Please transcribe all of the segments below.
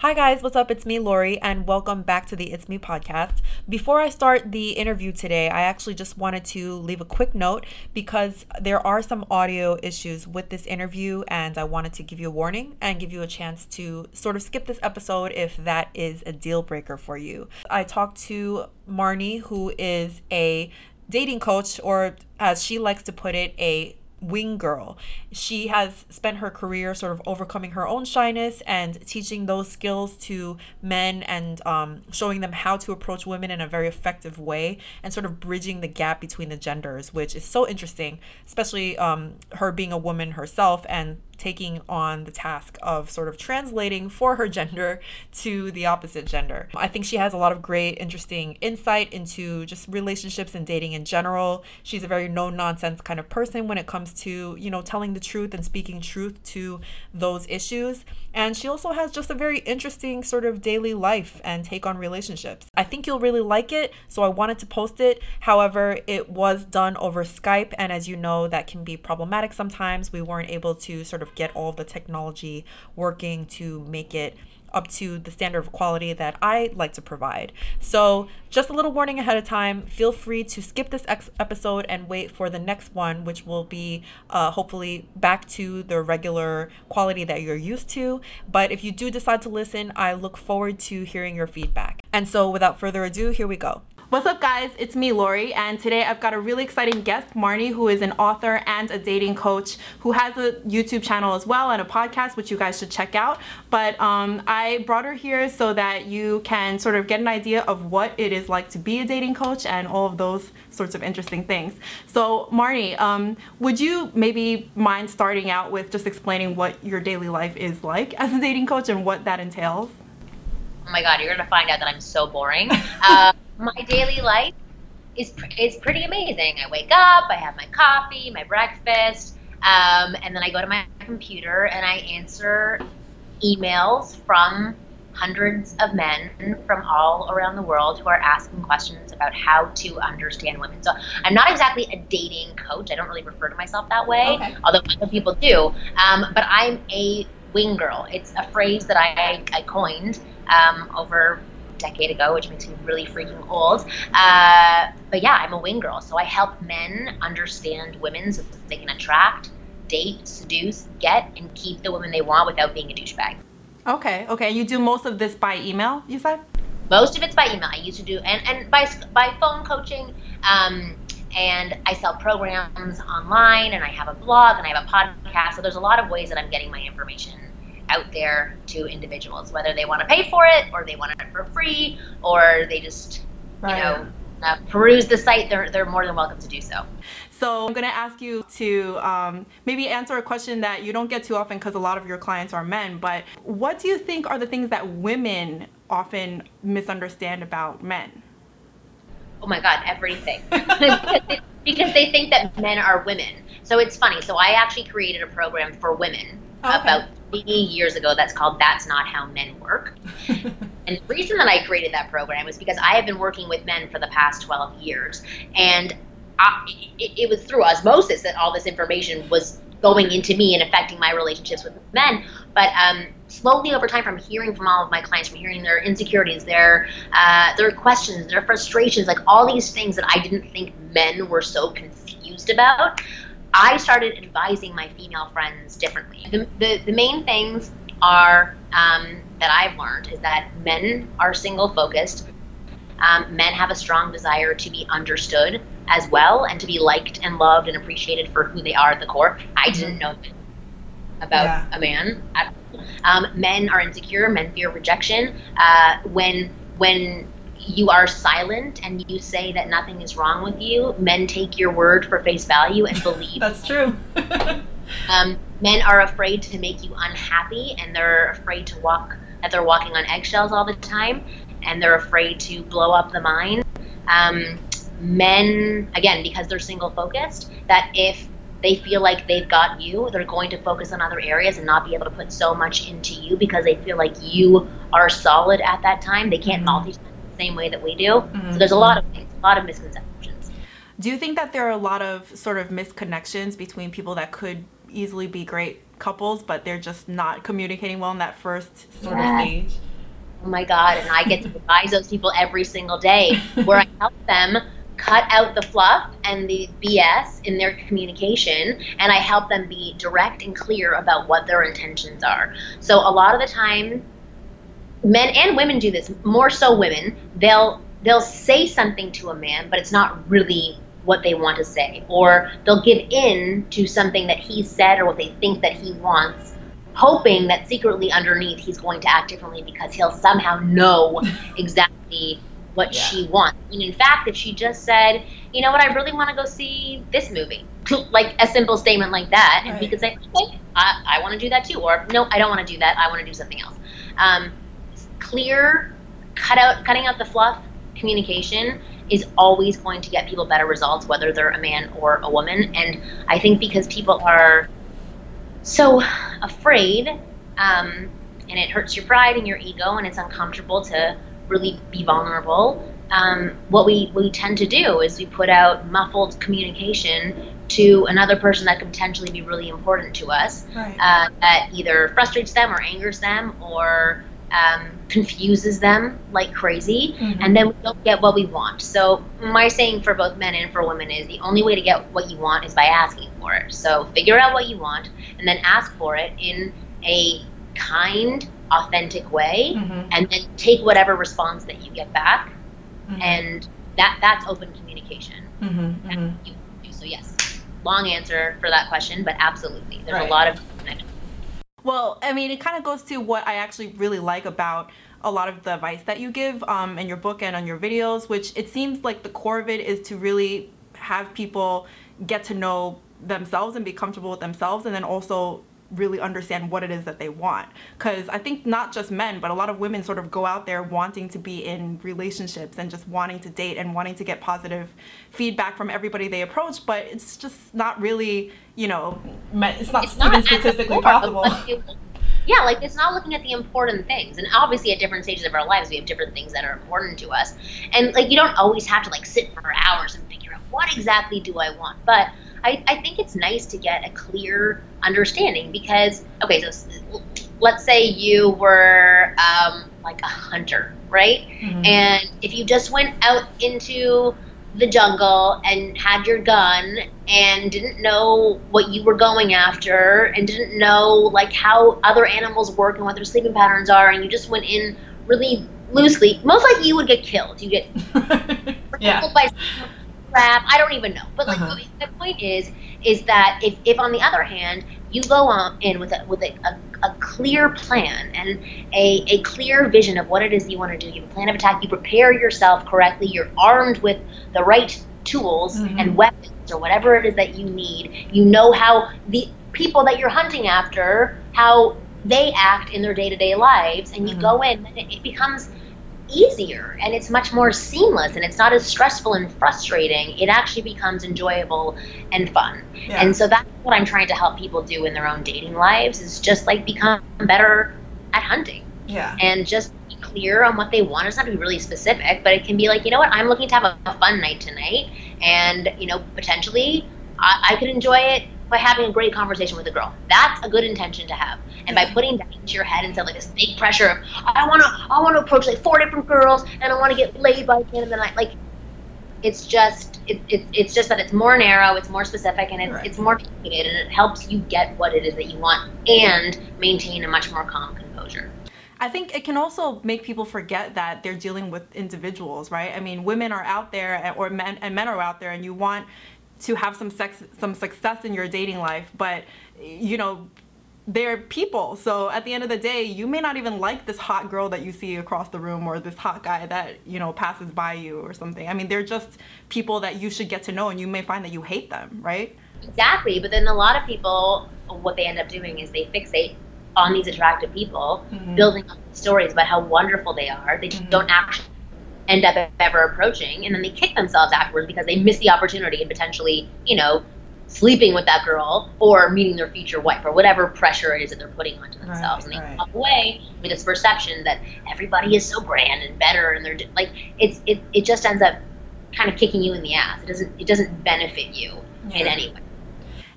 Hi, guys, what's up? It's me, Lori, and welcome back to the It's Me podcast. Before I start the interview today, I actually just wanted to leave a quick note because there are some audio issues with this interview, and I wanted to give you a warning and give you a chance to sort of skip this episode if that is a deal breaker for you. I talked to Marni, who is a dating coach, or as she likes to put it, a wing girl. She has spent her career sort of overcoming her own shyness and teaching those skills to men and um, showing them how to approach women in a very effective way and sort of bridging the gap between the genders, which is so interesting, especially um, her being a woman herself and taking on the task of sort of translating for her gender to the opposite gender. I think she has a lot of great, interesting insight into just relationships and dating in general. She's a very no nonsense kind of person when it comes to, you know, telling the truth and speaking truth to those issues. And she also has just a very interesting sort of daily life and take on relationships. I think you'll really like it, so I wanted to post it. However, it was done over Skype, and as you know, that can be problematic sometimes. We weren't able to sort of get all of the technology working to make it up to the standard of quality that I like to provide. So, just a little warning ahead of time feel free to skip this ex- episode and wait for the next one, which will be uh, hopefully back to the regular quality that you're used to. But if you do decide to listen, I look forward to hearing your feedback. And so, without further ado, here we go. What's up, guys? It's me, Lori, and today I've got a really exciting guest, Marni, who is an author and a dating coach who has a YouTube channel as well and a podcast, which you guys should check out. But um, I brought her here so that you can sort of get an idea of what it is like to be a dating coach and all of those sorts of interesting things. So, Marni, um, would you maybe mind starting out with just explaining what your daily life is like as a dating coach and what that entails? Oh my God, you're gonna find out that I'm so boring. Uh, my daily life is is pretty amazing. I wake up, I have my coffee, my breakfast, um, and then I go to my computer and I answer emails from hundreds of men from all around the world who are asking questions about how to understand women. So I'm not exactly a dating coach. I don't really refer to myself that way, okay. although other people do. Um, but I'm a wing girl. It's a phrase that I, I coined um, over decade ago, which makes me really freaking old. Uh, but yeah, I'm a wing girl, so I help men understand women so they can attract, date, seduce, get, and keep the women they want without being a douchebag. Okay, okay. You do most of this by email, you said? Most of it's by email. I used to do, and, and by, by phone coaching. Um, and I sell programs online, and I have a blog, and I have a podcast. So there's a lot of ways that I'm getting my information out there to individuals, whether they want to pay for it or they want it for free or they just, right. you know, uh, peruse the site, they're, they're more than welcome to do so. So I'm going to ask you to um, maybe answer a question that you don't get too often because a lot of your clients are men. But what do you think are the things that women often misunderstand about men? Oh my God, everything. because they think that men are women. So it's funny. So I actually created a program for women okay. about three years ago that's called That's Not How Men Work. and the reason that I created that program was because I have been working with men for the past 12 years. And I, it, it was through osmosis that all this information was going into me and affecting my relationships with men. But um, slowly over time, from hearing from all of my clients, from hearing their insecurities, their uh, their questions, their frustrations, like all these things that I didn't think men were so confused about, I started advising my female friends differently. The, the, the main things are um, that I've learned is that men are single focused. Um, men have a strong desire to be understood as well and to be liked and loved and appreciated for who they are at the core. I didn't know about yeah. a man. Um, men are insecure. Men fear rejection. Uh, when when you are silent and you say that nothing is wrong with you, men take your word for face value and believe. That's true. um, men are afraid to make you unhappy and they're afraid to walk, that they're walking on eggshells all the time and they're afraid to blow up the mind. Um, men, again, because they're single focused, that if they feel like they've got you, they're going to focus on other areas and not be able to put so much into you because they feel like you are solid at that time. They can't mm-hmm. multitask same way that we do. Mm-hmm. So there's a lot of things, a lot of misconceptions. Do you think that there are a lot of sort of misconnections between people that could easily be great couples, but they're just not communicating well in that first sort yeah. of stage? oh my God. And I get to advise those people every single day where I help them cut out the fluff and the BS in their communication and I help them be direct and clear about what their intentions are. So a lot of the time men and women do this, more so women, they'll they'll say something to a man but it's not really what they want to say or they'll give in to something that he said or what they think that he wants hoping that secretly underneath he's going to act differently because he'll somehow know exactly what yeah. she wants. And in fact, if she just said, you know what, I really want to go see this movie, like a simple statement like that, right. and he could say, okay, I, I want to do that too, or no, I don't want to do that. I want to do something else. Um, clear, cut out, cutting out the fluff communication is always going to get people better results, whether they're a man or a woman. And I think because people are so afraid, um, and it hurts your pride and your ego, and it's uncomfortable to really be vulnerable. Um, what we, we tend to do is we put out muffled communication to another person that could potentially be really important to us right. uh, that either frustrates them or angers them or um, confuses them like crazy, mm-hmm. and then we don't get what we want. So, my saying for both men and for women is the only way to get what you want is by asking for it. So, figure out what you want and then ask for it in a kind, authentic way, mm-hmm. and then take whatever response that you get back, mm-hmm. and that that's open communication. Mm-hmm. Mm-hmm. So, yes, long answer for that question, but absolutely, there's right. a lot of well, I mean, it kind of goes to what I actually really like about a lot of the advice that you give um, in your book and on your videos, which it seems like the core of it is to really have people get to know themselves and be comfortable with themselves and then also really understand what it is that they want. Because I think not just men, but a lot of women sort of go out there wanting to be in relationships and just wanting to date and wanting to get positive feedback from everybody they approach, but it's just not really, you know, it's not, it's not statistically possible. yeah, like it's not looking at the important things. And obviously, at different stages of our lives, we have different things that are important to us. And like, you don't always have to like sit for hours and figure out what exactly do I want. But I, I think it's nice to get a clear understanding because, okay, so let's say you were um, like a hunter, right? Mm-hmm. And if you just went out into the jungle and had your gun and didn't know what you were going after and didn't know like how other animals work and what their sleeping patterns are and you just went in really loosely most likely you would get killed you get yeah. by crap. I don't even know. But like uh-huh. the point is, is that if, if on the other hand you go on in with a with a, a, a, clear plan and a, a clear vision of what it is you want to do, you have a plan of attack, you prepare yourself correctly, you're armed with the right tools mm-hmm. and weapons or whatever it is that you need. You know how the people that you're hunting after, how they act in their day to day lives, and you mm-hmm. go in, and it, it becomes easier and it's much more seamless and it's not as stressful and frustrating. It actually becomes enjoyable and fun. Yeah. And so that's what I'm trying to help people do in their own dating lives is just like become better at hunting. Yeah. And just be clear on what they want. It's not to be really specific, but it can be like, you know what, I'm looking to have a, a fun night tonight and, you know, potentially I, I could enjoy it by having a great conversation with a girl. That's a good intention to have. And by putting that into your head instead of like this big pressure of I wanna I wanna approach like four different girls and I wanna get laid by the end of the night. Like it's just it, it, it's just that it's more narrow, it's more specific, and it's, right. it's more targeted, and it helps you get what it is that you want and maintain a much more calm composure. I think it can also make people forget that they're dealing with individuals, right? I mean, women are out there, eh, or men and men are out there, and you want to have some sex some success in your dating life but you know they're people so at the end of the day you may not even like this hot girl that you see across the room or this hot guy that you know passes by you or something i mean they're just people that you should get to know and you may find that you hate them right exactly but then a lot of people what they end up doing is they fixate on these attractive people mm-hmm. building stories about how wonderful they are they mm-hmm. don't actually end up ever approaching, and then they kick themselves afterwards because they miss the opportunity and potentially, you know, sleeping with that girl or meeting their future wife or whatever pressure it is that they're putting onto themselves, right, and they right. walk away with this perception that everybody is so grand and better, and they're like, it's it it just ends up kind of kicking you in the ass. It doesn't it doesn't benefit you yeah. in any way.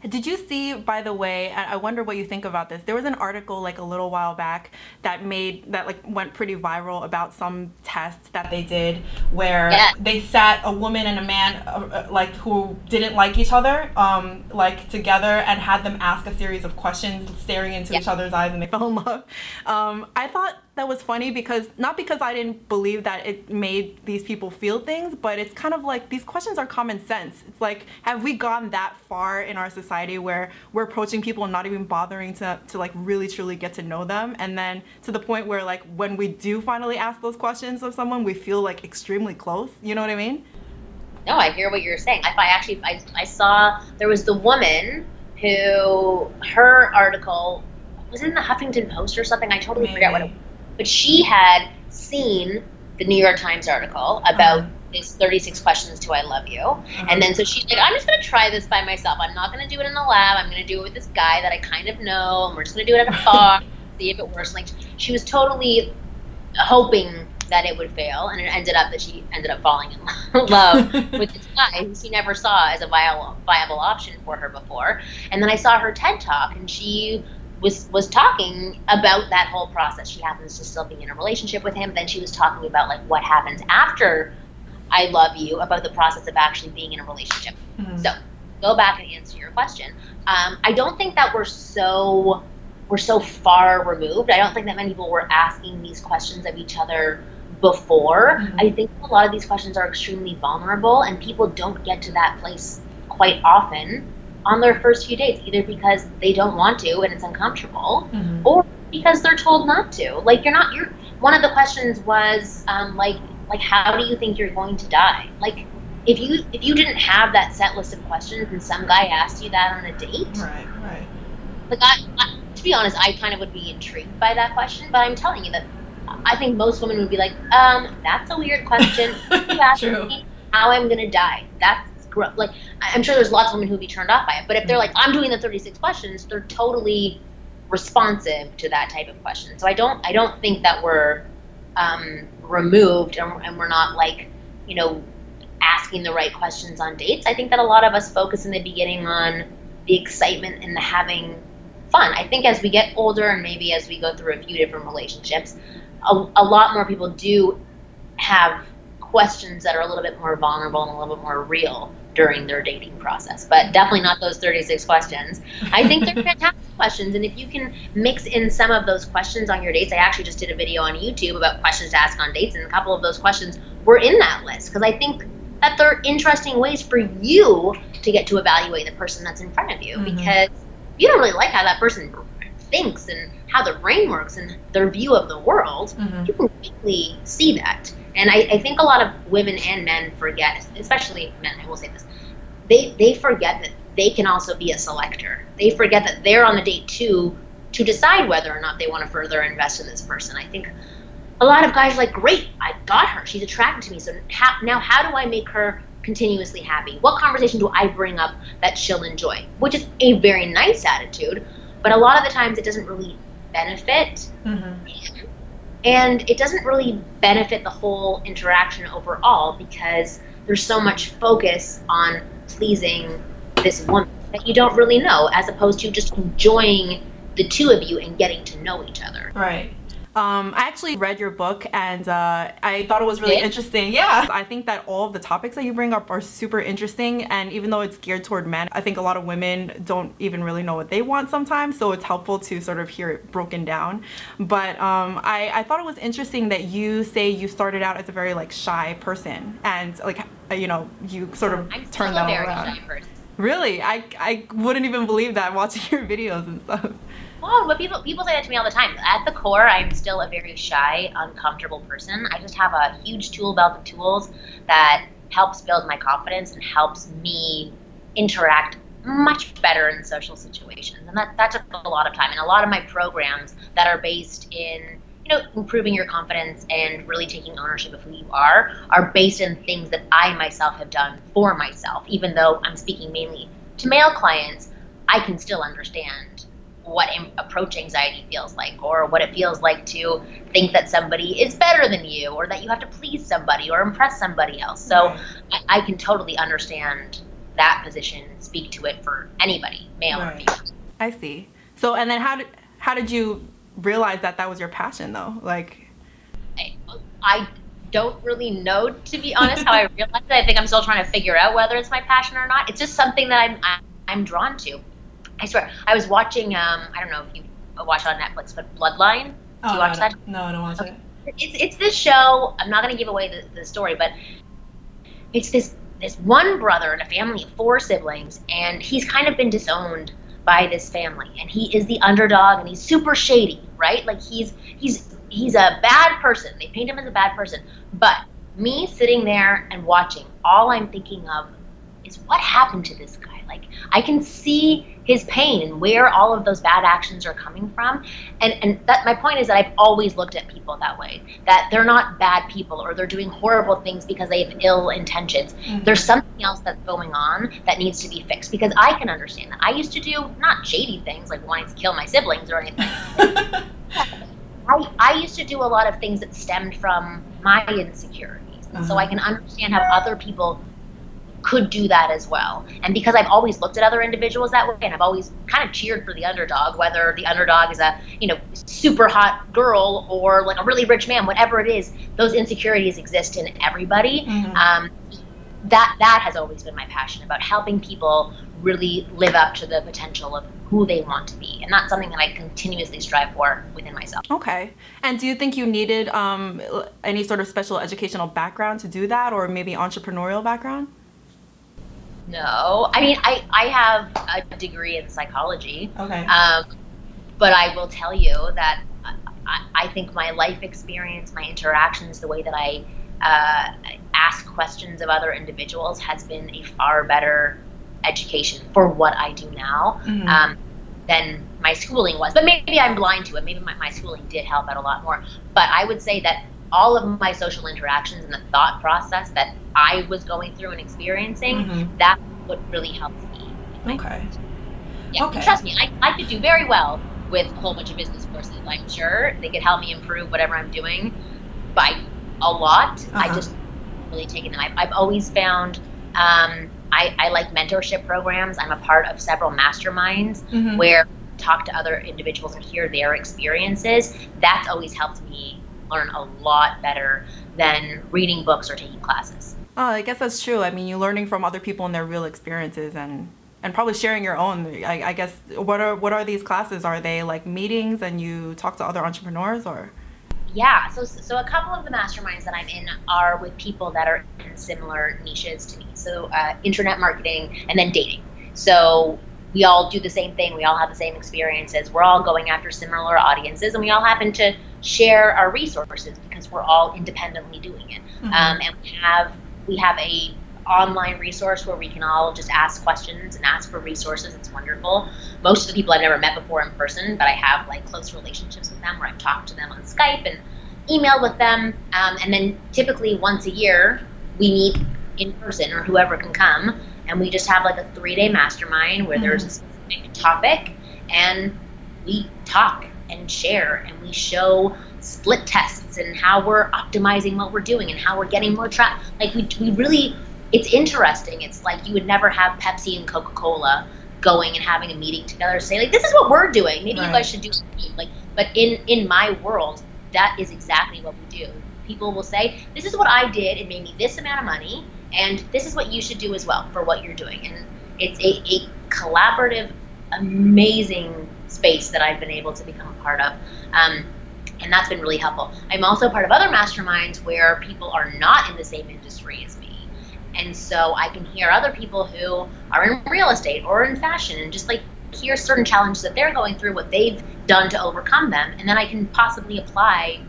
Did you see, by the way, I wonder what you think about this. There was an article like a little while back that made that like went pretty viral about some tests that they did where yeah. they sat a woman and a man uh, uh, like who didn't like each other um, like together and had them ask a series of questions staring into yeah. each other's eyes and they fell in love. Um, I thought that was funny because not because I didn't believe that it made these people feel things, but it's kind of like these questions are common sense. It's like, have we gone that far in our society where we're approaching people and not even bothering to, to like really truly get to know them? And then to the point where like when we do finally ask those questions of someone, we feel like extremely close. You know what I mean? No, I hear what you're saying. If I actually, I, I saw there was the woman who her article was in the Huffington Post or something. I totally Maybe. forget what it was but she had seen the New York Times article about uh-huh. These 36 questions to I love you. Uh-huh. And then so she's like, I'm just going to try this by myself. I'm not going to do it in the lab. I'm going to do it with this guy that I kind of know. And we're just going to do it at a bar, see if it works. Like she was totally hoping that it would fail. And it ended up that she ended up falling in love with this guy who she never saw as a viable, viable option for her before. And then I saw her TED talk and she was was talking about that whole process. She happens to still be in a relationship with him. Then she was talking about like what happens after I love you, about the process of actually being in a relationship. Mm-hmm. So go back and answer your question. Um, I don't think that we're so we're so far removed. I don't think that many people were asking these questions of each other before. Mm-hmm. I think a lot of these questions are extremely vulnerable, and people don't get to that place quite often on their first few dates, either because they don't want to and it's uncomfortable, mm-hmm. or because they're told not to. Like you're not. You're one of the questions was um, like like how do you think you're going to die? Like if you if you didn't have that set list of questions and some guy asked you that on a date, right, right. Like I, I to be honest, I kind of would be intrigued by that question, but I'm telling you that I think most women would be like, um, that's a weird question. You asked me how I'm gonna die. That's gross. like I'm sure there's lots of women who'd be turned off by it. But if they're like, I'm doing the 36 questions, they're totally responsive to that type of question. So I don't I don't think that we're um, removed and, and we're not like you know asking the right questions on dates. I think that a lot of us focus in the beginning on the excitement and the having fun. I think as we get older and maybe as we go through a few different relationships, a, a lot more people do have questions that are a little bit more vulnerable and a little bit more real during their dating process, but definitely not those 36 questions. I think they're fantastic questions, and if you can mix in some of those questions on your dates, I actually just did a video on YouTube about questions to ask on dates, and a couple of those questions were in that list because I think that they're interesting ways for you to get to evaluate the person that's in front of you mm-hmm. because you don't really like how that person thinks and how their brain works and their view of the world, mm-hmm. you can quickly see that. And I, I think a lot of women and men forget, especially men, I will say this, they, they forget that they can also be a selector. They forget that they're on the date too to decide whether or not they want to further invest in this person. I think a lot of guys are like, great, I got her. She's attracted to me. So how, now how do I make her continuously happy? What conversation do I bring up that she'll enjoy? Which is a very nice attitude, but a lot of the times it doesn't really benefit mm-hmm. And it doesn't really benefit the whole interaction overall because there's so much focus on pleasing this woman that you don't really know, as opposed to just enjoying the two of you and getting to know each other. Right. Um, I actually read your book and uh, I thought it was really interesting. Yeah, I think that all of the topics that you bring up are super interesting. And even though it's geared toward men, I think a lot of women don't even really know what they want sometimes. So it's helpful to sort of hear it broken down. But um, I, I thought it was interesting that you say you started out as a very like shy person and like, uh, you know, you sort of I'm turned that around. Really? I, I wouldn't even believe that watching your videos and stuff. Oh, but people people say that to me all the time. At the core, I'm still a very shy, uncomfortable person. I just have a huge tool belt of tools that helps build my confidence and helps me interact much better in social situations. And that, that took a lot of time. And a lot of my programs that are based in, you know, improving your confidence and really taking ownership of who you are are based in things that I myself have done for myself. Even though I'm speaking mainly to male clients, I can still understand what approach anxiety feels like or what it feels like to think that somebody is better than you or that you have to please somebody or impress somebody else so I, I, can totally understand that position speak to it for anybody, male right. or female. I see. So, and then how did how did you realize that that was your passion though? Like, I, I don't really know to be honest how I realized it. I think I'm still trying to figure out whether it's my passion or not. It's just something that I'm I'm, I'm drawn to. I swear, I was watching. Um, I don't know if you watch on Netflix, but Bloodline. Do oh, you watch no, that? No, I don't watch okay. it. It's it's this show. I'm not going to give away the, the story, but it's this this one brother in a family of four siblings, and he's kind of been disowned by this family, and he is the underdog, and he's super shady, right? Like he's he's he's a bad person. They paint him as a bad person, but me sitting there and watching, all I'm thinking of is what happened to this guy. Like I can see his pain and where all of those bad actions are coming from. And and that my point is that I've always looked at people that way. That they're not bad people or they're doing horrible things because they have ill intentions. Mm-hmm. There's something else that's going on that needs to be fixed because I can understand that. I used to do not shady things like wanting to kill my siblings or anything. I, I used to do a lot of things that stemmed from my insecurities. Uh-huh. So I can understand how other people could do that as well. And because I've always looked at other individuals that way, and I've always kind of cheered for the underdog, whether the underdog is a you know super hot girl or like a really rich man, whatever it is, those insecurities exist in everybody. Mm-hmm. Um, that that has always been my passion about helping people really live up to the potential of who they want to be and that's something that i continuously strive for within myself okay and do you think you needed um, any sort of special educational background to do that or maybe entrepreneurial background no, I mean I I have a degree in psychology. Okay. Um, but I will tell you that I, I think my life experience, my interactions, the way that I uh, ask questions of other individuals has been a far better education for what I do now mm-hmm. um, than my schooling was. But maybe I'm blind to it. Maybe my, my schooling did help out a lot more. But I would say that all of my social interactions and the thought process that I was going through and experiencing, mm-hmm. that what really helped me. Okay. Yeah, okay. trust me, I, I could do very well with a whole bunch of business courses. I'm sure they could help me improve whatever I'm doing by a lot. Uh-huh. I just really taken them. I've, I've always found um, I, I like mentorship programs. I'm a part of several masterminds mm-hmm. where talk to other individuals and hear their experiences. That's always helped me learn a lot better than reading books or taking classes. Oh, I guess that's true. I mean, you're learning from other people and their real experiences and and probably sharing your own. I, I guess what are what are these classes? Are they like meetings and you talk to other entrepreneurs or? Yeah, so so a couple of the masterminds that I'm in are with people that are in similar niches to me. So uh, internet marketing and then dating. So we all do the same thing. We all have the same experiences. We're all going after similar audiences, and we all happen to share our resources because we're all independently doing it. Mm-hmm. Um, and we have we have a online resource where we can all just ask questions and ask for resources. It's wonderful. Most of the people I've never met before in person, but I have like close relationships with them where I've talked to them on Skype and emailed with them. Um, and then typically once a year, we meet in person or whoever can come. And we just have like a three day mastermind where mm-hmm. there's a specific topic and we talk and share and we show split tests and how we're optimizing what we're doing and how we're getting more traffic. Like we, we really, it's interesting. It's like you would never have Pepsi and Coca Cola going and having a meeting together, say like, this is what we're doing. Maybe right. you guys should do something. Like, but in in my world, that is exactly what we do. People will say, this is what I did. It made me this amount of money, and this is what you should do as well for what you're doing. And it's a, a collaborative, amazing space that I've been able to become a part of. Um, and that's been really helpful. I'm also part of other masterminds where people are not in the same industry as me. And so I can hear other people who are in real estate or in fashion and just like hear certain challenges that they're going through, what they've done to overcome them, and then I can possibly apply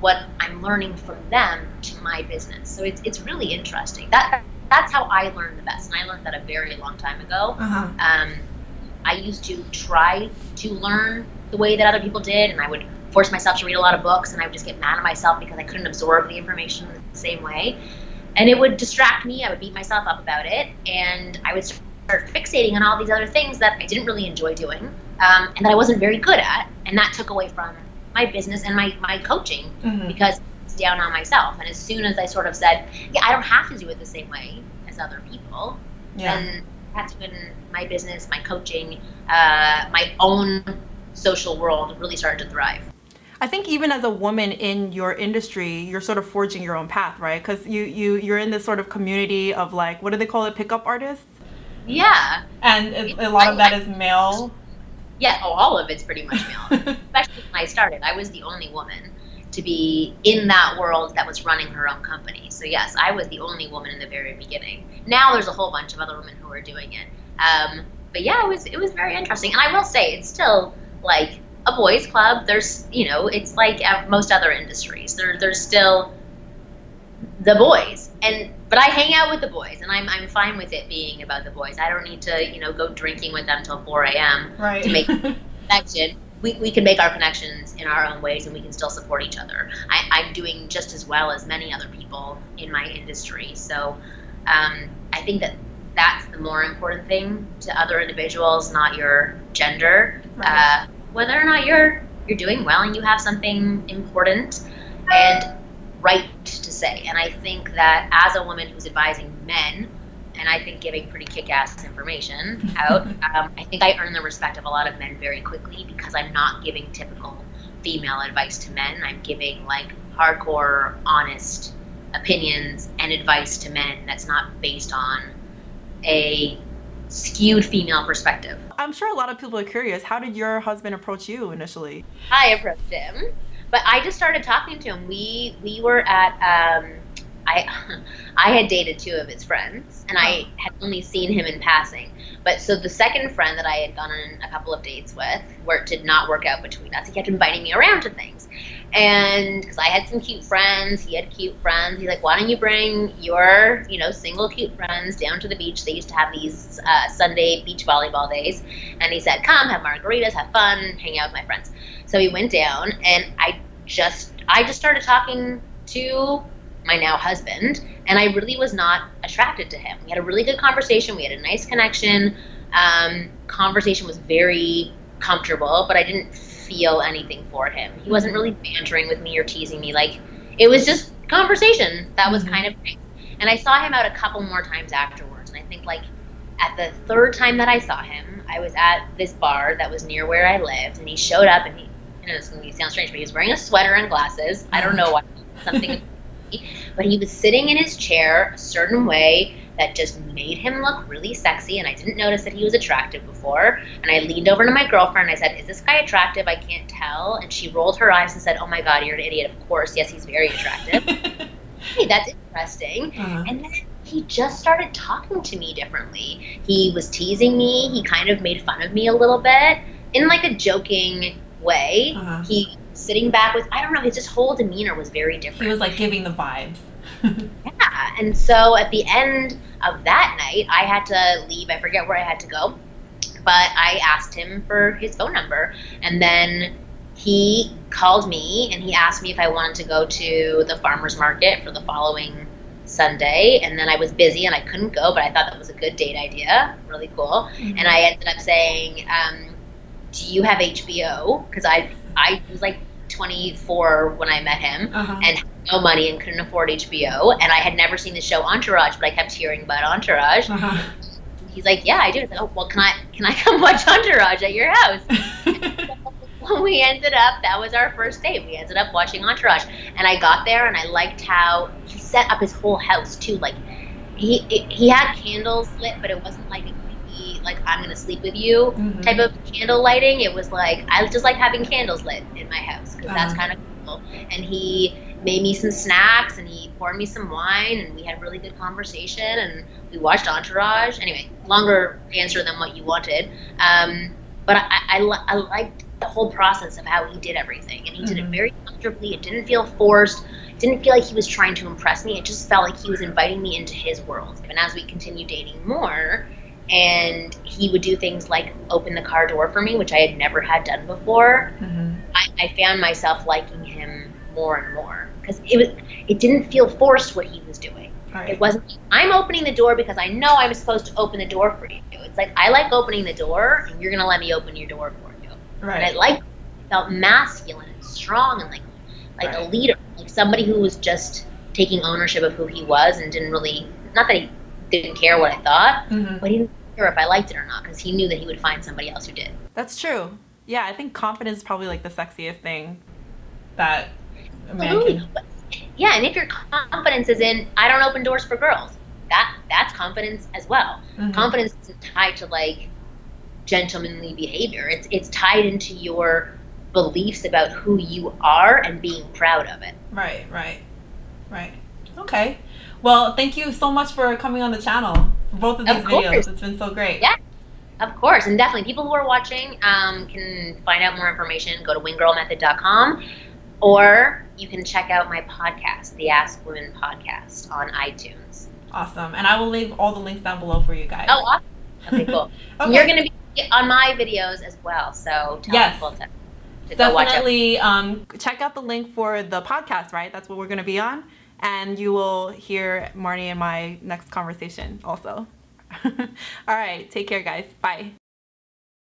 what I'm learning from them to my business. So it's it's really interesting. That that's how I learned the best, and I learned that a very long time ago. Uh-huh. Um, I used to try to learn the way that other people did, and I would force myself to read a lot of books and I would just get mad at myself because I couldn't absorb the information the same way. And it would distract me. I would beat myself up about it. And I would start fixating on all these other things that I didn't really enjoy doing um, and that I wasn't very good at. And that took away from my business and my, my coaching mm-hmm. because it's down on myself. And as soon as I sort of said, yeah, I don't have to do it the same way as other people, yeah. then that's when my business, my coaching, uh, my own social world really started to thrive. I think even as a woman in your industry, you're sort of forging your own path, right? Because you you you're in this sort of community of like what do they call it, pickup artists? Yeah, and a lot of that is male. Yeah, oh, all of it's pretty much male. Especially when I started, I was the only woman to be in that world that was running her own company. So yes, I was the only woman in the very beginning. Now there's a whole bunch of other women who are doing it. Um, but yeah, it was it was very interesting, and I will say it's still like a boys' club. There's you know it's like most other industries. There there's still the boys, and but I hang out with the boys, and I'm I'm fine with it being about the boys. I don't need to you know go drinking with them till 4 a.m. Right. to make connection. We, we can make our connections in our own ways and we can still support each other. I, I'm doing just as well as many other people in my industry. So um, I think that that's the more important thing to other individuals, not your gender. Right. Uh, whether or not you're you're doing well and you have something important and right to say. And I think that as a woman who's advising men, and I think giving pretty kick-ass information out, um, I think I earn the respect of a lot of men very quickly because I'm not giving typical female advice to men. I'm giving like hardcore, honest opinions and advice to men that's not based on a skewed female perspective. I'm sure a lot of people are curious. How did your husband approach you initially? I approached him, but I just started talking to him. We we were at um, I I had dated two of his friends, and I had only seen him in passing. But so the second friend that I had gone on a couple of dates with, where it did not work out between us, he kept inviting me around to things. And because I had some cute friends, he had cute friends. He's like, "Why don't you bring your, you know, single cute friends down to the beach?" They used to have these uh, Sunday beach volleyball days, and he said, "Come, have margaritas, have fun, hang out with my friends." So he went down, and I just, I just started talking to my now husband, and I really was not attracted to him. We had a really good conversation. We had a nice connection. Um, conversation was very comfortable, but I didn't feel anything for him. He wasn't really bantering with me or teasing me. Like it was just conversation that was mm-hmm. kind of nice. And I saw him out a couple more times afterwards. And I think like at the third time that I saw him, I was at this bar that was near where I lived, and he showed up and he. You know this is gonna sound strange, but he was wearing a sweater and glasses. I don't know why. Something but he was sitting in his chair a certain way that just made him look really sexy and I didn't notice that he was attractive before. And I leaned over to my girlfriend and I said, Is this guy attractive? I can't tell. And she rolled her eyes and said, Oh my god, you're an idiot. Of course, yes, he's very attractive. hey, that's interesting. Uh-huh. And then he just started talking to me differently. He was teasing me, he kind of made fun of me a little bit in like a joking way. Uh-huh. He sitting back with I don't know, his just whole demeanor was very different. He was like giving the vibes. yeah, and so at the end of that night, I had to leave. I forget where I had to go, but I asked him for his phone number, and then he called me and he asked me if I wanted to go to the farmers market for the following Sunday, and then I was busy and I couldn't go, but I thought that was a good date idea, really cool. Mm-hmm. And I ended up saying, um, "Do you have HBO?" Because I I was like 24 when I met him uh-huh. and had no money and couldn't afford HBO. And I had never seen the show Entourage, but I kept hearing about Entourage. Uh-huh. He's like, "Yeah, I do." I said, "Oh, well, can I can I come watch Entourage at your house?" when we ended up, that was our first date. We ended up watching Entourage, and I got there and I liked how he set up his whole house too. Like he he had candles lit, but it wasn't like like I'm gonna sleep with you mm-hmm. type of candle lighting. It was like I just like having candles lit in my house because uh-huh. that's kind of cool. And he made me some snacks and he poured me some wine and we had really good conversation and we watched Entourage. Anyway, longer answer than what you wanted. Um, but I, I, I liked the whole process of how he did everything and he mm-hmm. did it mm-hmm. very comfortably. It didn't feel forced. Didn't feel like he was trying to impress me. It just felt like he was inviting me into his world. And as we continued dating more, and he would do things like open the car door for me, which I had never had done before. Mm-hmm. I, I, found myself liking him more and more because it was it didn't feel forced what he was doing. Right. It wasn't I'm opening the door because I know I'm supposed to open the door for you. It's like I like opening the door, and you're gonna let me open your door for you. Right. And I like felt masculine and strong and like like right. a leader, like somebody who was just taking ownership of who he was and didn't really not that he didn't care what I thought, Mhm. but he didn't care if I liked it or not because he knew that he would find somebody else who did. That's true. Yeah, I think confidence is probably like the sexiest thing that a man Absolutely. can. Yeah, and if your confidence is in I don't open doors for girls, that that's confidence as well. Mhm. Confidence isn't tied to like gentlemanly behavior. It's it's tied into your beliefs about who you are and being proud of it. Right, right, right. Okay. Well, thank you so much for coming on the channel for both of Of these course. videos. It's been so great. Yeah. Of course, and definitely people who are watching um, can find out more information. Go to winggirlmethod.com or you can check out my podcast, the Ask Women podcast on iTunes. Awesome. And I will leave all the links down below for you guys. Oh, awesome. Okay, cool. Okay. You're going to be on my videos as well, so tell Yes. people to, to go watch it. Definitely. Um, Check out the link for the podcast, right? That's what we're going to be on. And you will hear Marni and my next conversation also. All right. Take care, guys. Bye.